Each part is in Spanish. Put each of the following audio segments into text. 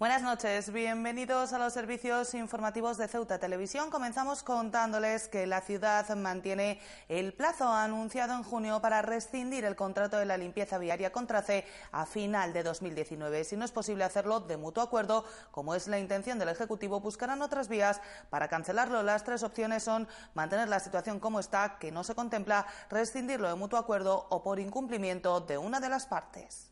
Buenas noches, bienvenidos a los servicios informativos de Ceuta Televisión. Comenzamos contándoles que la ciudad mantiene el plazo anunciado en junio para rescindir el contrato de la limpieza viaria con Trace a final de 2019. Si no es posible hacerlo de mutuo acuerdo, como es la intención del Ejecutivo, buscarán otras vías para cancelarlo. Las tres opciones son mantener la situación como está, que no se contempla, rescindirlo de mutuo acuerdo o por incumplimiento de una de las partes.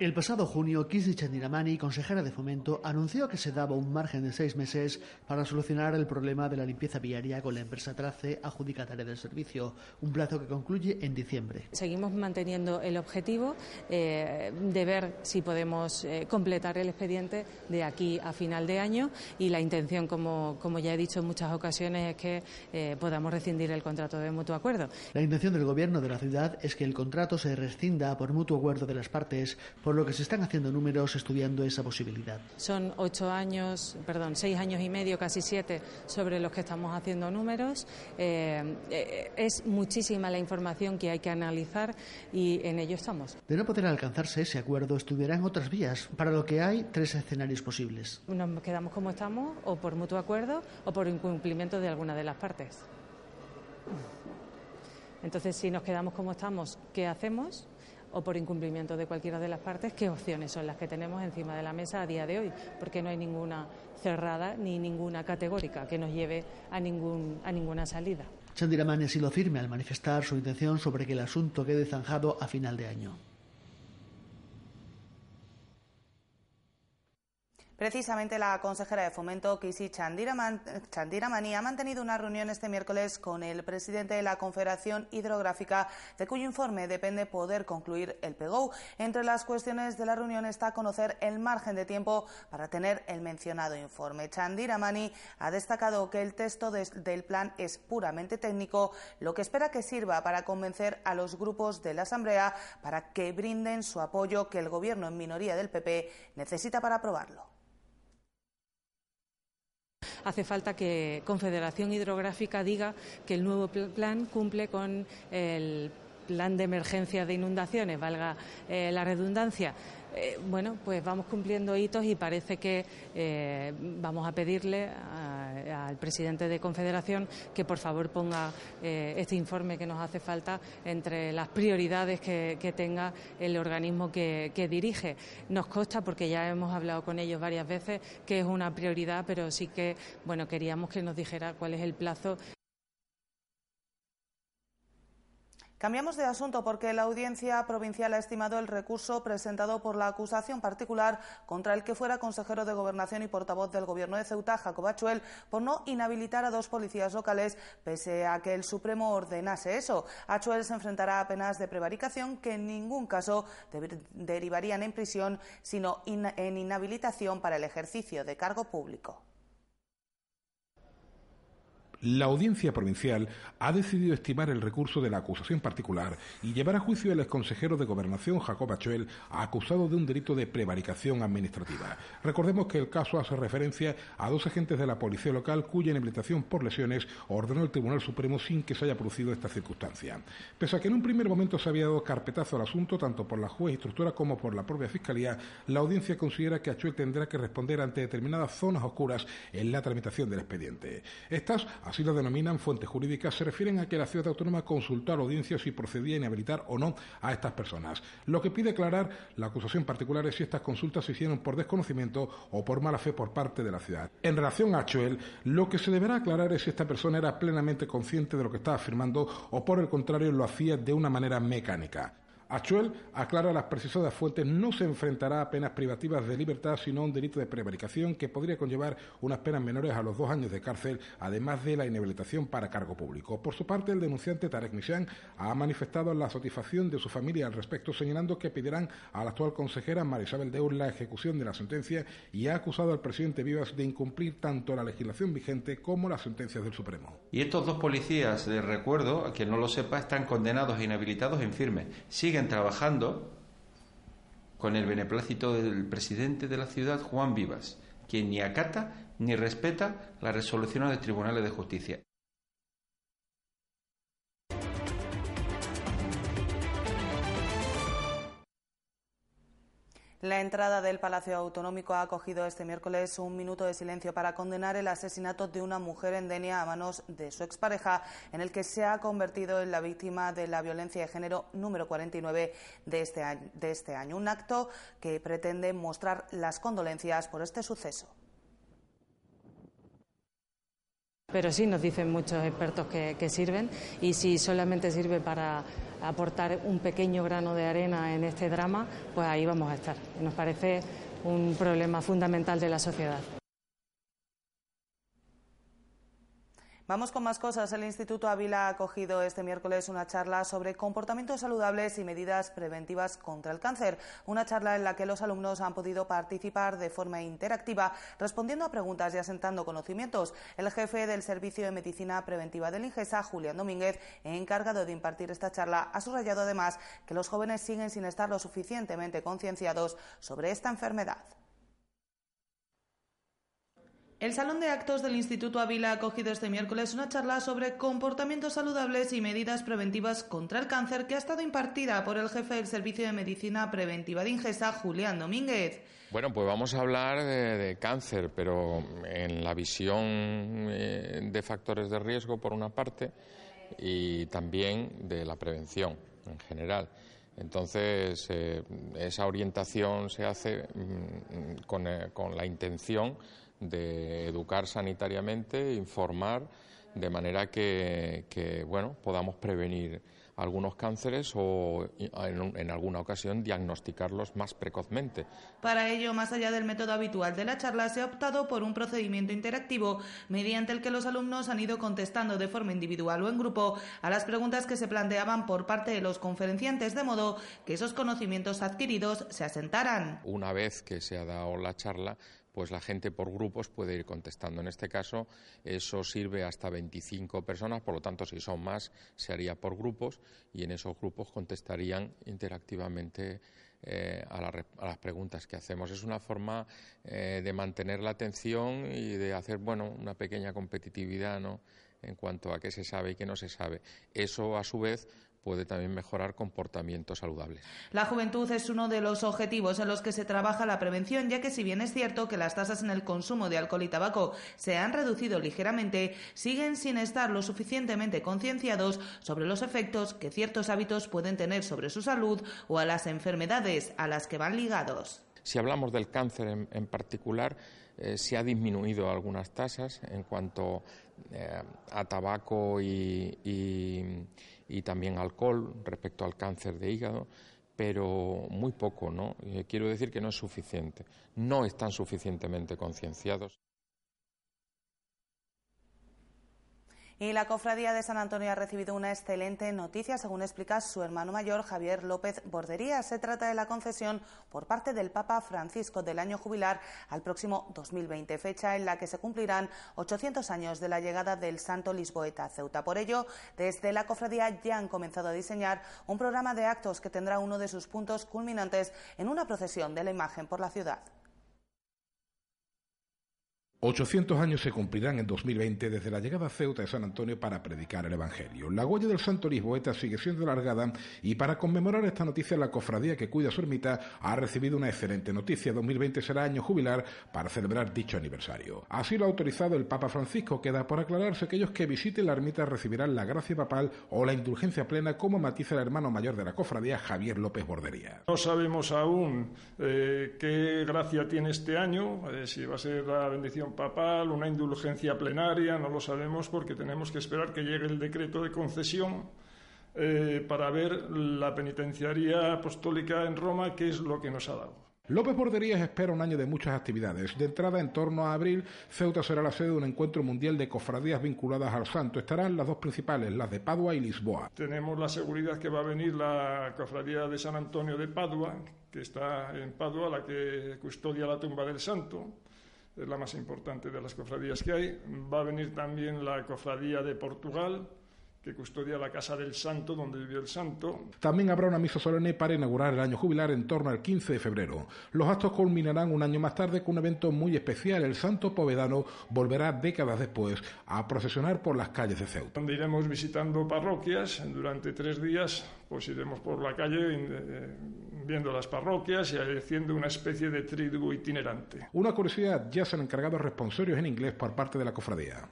El pasado junio, Kisi Chandiramani, consejera de Fomento, anunció que se daba un margen de seis meses para solucionar el problema de la limpieza viaria con la empresa Trace, adjudicataria del servicio, un plazo que concluye en diciembre. Seguimos manteniendo el objetivo eh, de ver si podemos eh, completar el expediente de aquí a final de año y la intención, como, como ya he dicho en muchas ocasiones, es que eh, podamos rescindir el contrato de mutuo acuerdo. La intención del Gobierno de la ciudad es que el contrato se rescinda por mutuo acuerdo de las partes por lo que se están haciendo números estudiando esa posibilidad. Son ocho años, perdón, seis años y medio, casi siete, sobre los que estamos haciendo números. Eh, eh, es muchísima la información que hay que analizar y en ello estamos. De no poder alcanzarse ese acuerdo, estudiarán otras vías, para lo que hay tres escenarios posibles. Nos quedamos como estamos, o por mutuo acuerdo, o por incumplimiento de alguna de las partes. Entonces, si nos quedamos como estamos, ¿qué hacemos? O por incumplimiento de cualquiera de las partes, qué opciones son las que tenemos encima de la mesa a día de hoy, porque no hay ninguna cerrada ni ninguna categórica que nos lleve a, ningún, a ninguna salida. Chandiramani así lo firme al manifestar su intención sobre que el asunto quede zanjado a final de año. Precisamente la consejera de Fomento, Kisi Chandiramani, ha mantenido una reunión este miércoles con el presidente de la Confederación Hidrográfica, de cuyo informe depende poder concluir el PGO. Entre las cuestiones de la reunión está conocer el margen de tiempo para tener el mencionado informe. Chandiramani ha destacado que el texto del plan es puramente técnico, lo que espera que sirva para convencer a los grupos de la Asamblea para que brinden su apoyo que el Gobierno en minoría del PP necesita para aprobarlo hace falta que Confederación Hidrográfica diga que el nuevo plan cumple con el plan de emergencia de inundaciones, valga eh, la redundancia. Eh, bueno, pues vamos cumpliendo hitos y parece que eh, vamos a pedirle al presidente de Confederación que por favor ponga este informe que nos hace falta entre las prioridades que, tenga el organismo que, que, dirige. Nos consta, porque ya hemos hablado con ellos varias veces, que es una prioridad, pero sí que, bueno, queríamos que nos dijera cuál es el plazo. Cambiamos de asunto porque la Audiencia Provincial ha estimado el recurso presentado por la acusación particular contra el que fuera consejero de Gobernación y portavoz del Gobierno de Ceuta, Jacob Achuel, por no inhabilitar a dos policías locales, pese a que el Supremo ordenase eso. Achuel se enfrentará a penas de prevaricación que en ningún caso derivarían en prisión, sino en inhabilitación para el ejercicio de cargo público. La audiencia provincial ha decidido estimar el recurso de la acusación particular y llevar a juicio al exconsejero de Gobernación, Jacob Achuel, acusado de un delito de prevaricación administrativa. Recordemos que el caso hace referencia a dos agentes de la policía local cuya inhabilitación por lesiones ordenó el Tribunal Supremo sin que se haya producido esta circunstancia. Pese a que en un primer momento se había dado carpetazo al asunto, tanto por la juez instructora como por la propia Fiscalía, la audiencia considera que Achuel tendrá que responder ante determinadas zonas oscuras en la tramitación del expediente. Estas así lo denominan fuentes jurídicas, se refieren a que la ciudad autónoma consultó a la audiencia si procedía a inhabilitar o no a estas personas. Lo que pide aclarar la acusación particular es si estas consultas se hicieron por desconocimiento o por mala fe por parte de la ciudad. En relación a Achuel, lo que se deberá aclarar es si esta persona era plenamente consciente de lo que estaba afirmando o por el contrario lo hacía de una manera mecánica. Achuel aclara las precisadas fuentes, no se enfrentará a penas privativas de libertad, sino a un delito de prevaricación que podría conllevar unas penas menores a los dos años de cárcel, además de la inhabilitación para cargo público. Por su parte, el denunciante Tarek Mishan ha manifestado la satisfacción de su familia al respecto, señalando que pedirán a la actual consejera Marisabel Deur la ejecución de la sentencia y ha acusado al presidente Vivas de incumplir tanto la legislación vigente como las sentencias del Supremo. Y estos dos policías, de recuerdo, a no lo sepa, están condenados e inhabilitados en firme. Siguen trabajando con el beneplácito del presidente de la ciudad, Juan Vivas, quien ni acata ni respeta las resoluciones de tribunales de justicia. La entrada del Palacio Autonómico ha acogido este miércoles un minuto de silencio para condenar el asesinato de una mujer en Denia a manos de su expareja, en el que se ha convertido en la víctima de la violencia de género número 49 de este año. De este año. Un acto que pretende mostrar las condolencias por este suceso. Pero sí nos dicen muchos expertos que, sirven y si solamente sirve para aportar un pequeño grano de arena en este drama, pues ahí vamos a estar. Nos parece un problema fundamental de la sociedad. Vamos con más cosas. El Instituto Ávila ha acogido este miércoles una charla sobre comportamientos saludables y medidas preventivas contra el cáncer. Una charla en la que los alumnos han podido participar de forma interactiva, respondiendo a preguntas y asentando conocimientos. El jefe del Servicio de Medicina Preventiva del INGESA, Julián Domínguez, encargado de impartir esta charla, ha subrayado además que los jóvenes siguen sin estar lo suficientemente concienciados sobre esta enfermedad. El Salón de Actos del Instituto Ávila ha acogido este miércoles una charla sobre comportamientos saludables y medidas preventivas contra el cáncer que ha estado impartida por el jefe del Servicio de Medicina Preventiva de Ingesa, Julián Domínguez. Bueno, pues vamos a hablar de, cáncer, pero en la visión eh, de factores de riesgo, por una parte, y también de la prevención en general. Entonces, eh, esa orientación se hace mm, eh, con la intención de educar sanitariamente, informar, de manera que, que bueno, podamos prevenir algunos cánceres o en, en, alguna ocasión diagnosticarlos más precozmente. Para ello, más allá del método habitual de la charla, se ha optado por un procedimiento interactivo mediante el que los alumnos han ido contestando de forma individual o en grupo a las preguntas que se planteaban por parte de los conferenciantes, de modo que esos conocimientos adquiridos se asentaran. Una vez que se ha dado la charla, pues la gente por grupos puede ir contestando. En este caso, eso sirve hasta 25 personas, por lo tanto, si son más, se haría por grupos y en esos grupos contestarían interactivamente eh, a, a, las preguntas que hacemos. Es una forma eh, de mantener la atención y de hacer, bueno, una pequeña competitividad, ¿no? En cuanto a qué se sabe y qué no se sabe. Eso, a su vez, puede también mejorar comportamientos saludables. La juventud es uno de los objetivos en los que se trabaja la prevención, ya que si bien es cierto que las tasas en el consumo de alcohol y tabaco se han reducido ligeramente, siguen sin estar lo suficientemente concienciados sobre los efectos que ciertos hábitos pueden tener sobre su salud o a las enfermedades a las que van ligados. Si hablamos del cáncer en, en particular, eh, se ha disminuido algunas tasas en cuanto eh, a tabaco y, y, también alcohol respecto al cáncer de hígado, pero muy poco, ¿no? Eh, quiero decir que no es suficiente. No están suficientemente concienciados. Y la cofradía de San Antonio ha recibido una excelente noticia, según explica su hermano mayor Javier López Bordería. Se trata de la concesión por parte del Papa Francisco del año jubilar al próximo 2020, fecha en la que se cumplirán 800 años de la llegada del Santo Lisboeta a Ceuta. Por ello, desde la cofradía ya han comenzado a diseñar un programa de actos que tendrá uno de sus puntos culminantes en una procesión de la imagen por la ciudad. 800 años se cumplirán en 2020 desde la llegada a Ceuta de San Antonio para predicar el Evangelio. La huella del Santo Lisboeta sigue siendo alargada y para conmemorar esta noticia la cofradía que cuida su ermita ha recibido una excelente noticia. 2020 será año jubilar para celebrar dicho aniversario. Así lo ha autorizado el Papa Francisco. Queda por aclararse aquellos que visiten la ermita recibirán la gracia papal o la indulgencia plena como matiza el hermano mayor de la cofradía, Javier López Bordería. No sabemos aún eh, qué gracia tiene este año, eh, si va a ser la bendición papal, una indulgencia plenaria, no lo sabemos porque tenemos que esperar que llegue el decreto de concesión eh, para ver la penitenciaría apostólica en Roma, qué es lo que nos ha dado. López Borderías espera un año de muchas actividades. De entrada, en torno a abril, Ceuta será la sede de un encuentro mundial de cofradías vinculadas al santo. Estarán las dos principales, las de Padua y Lisboa. Tenemos la seguridad que va a venir la cofradía de San Antonio de Padua, que está en Padua, la que custodia la tumba del santo es la más importante de las cofradías que hay. Va a venir también la cofradía de Portugal, que custodia la Casa del Santo, donde vivió el santo. También habrá una misa solemne para inaugurar el año jubilar en torno al 15 de febrero. Los actos culminarán un año más tarde con un evento muy especial. El santo povedano volverá décadas después a procesionar por las calles de Ceuta. Donde iremos visitando parroquias durante tres días, pues iremos por la calle eh, viendo las parroquias y haciendo una especie de triduo itinerante. Una curiosidad, ya se han encargado responsorios en inglés por parte de la cofradía.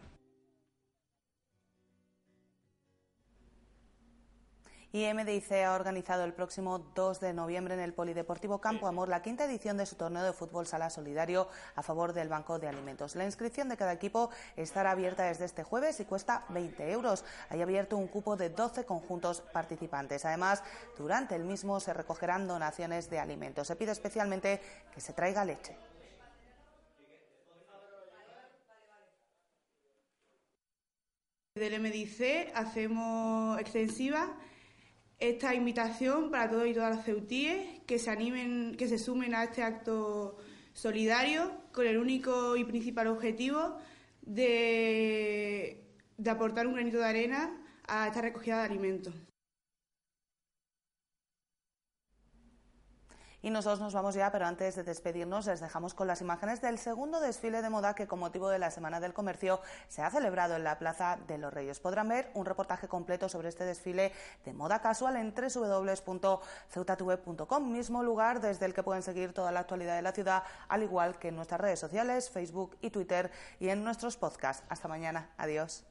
Y MDIC ha organizado el próximo 2 de noviembre en el Polideportivo Campo Amor la quinta edición de su torneo de fútbol sala solidario a favor del Banco de Alimentos. La inscripción de cada equipo estará abierta desde este jueves y cuesta 20 euros. Hay abierto un cupo de 12 conjuntos participantes. Además, durante el mismo se recogerán donaciones de alimentos. Se pide especialmente que se traiga leche. Del MDIC hacemos extensiva esta invitación para todos y todas las ceutíes que se animen, que se sumen a este acto solidario con el único y principal objetivo de, de aportar un granito de arena a esta recogida de alimentos. Y nosotros nos vamos ya, pero antes de despedirnos les dejamos con las imágenes del segundo desfile de moda que con motivo de la Semana del Comercio se ha celebrado en la Plaza de los Reyes. Podrán ver un reportaje completo sobre este desfile de moda casual en www.ceutatv.com, mismo lugar desde el que pueden seguir toda la actualidad de la ciudad, al igual que en nuestras redes sociales, Facebook y Twitter y en nuestros podcasts. Hasta mañana. Adiós.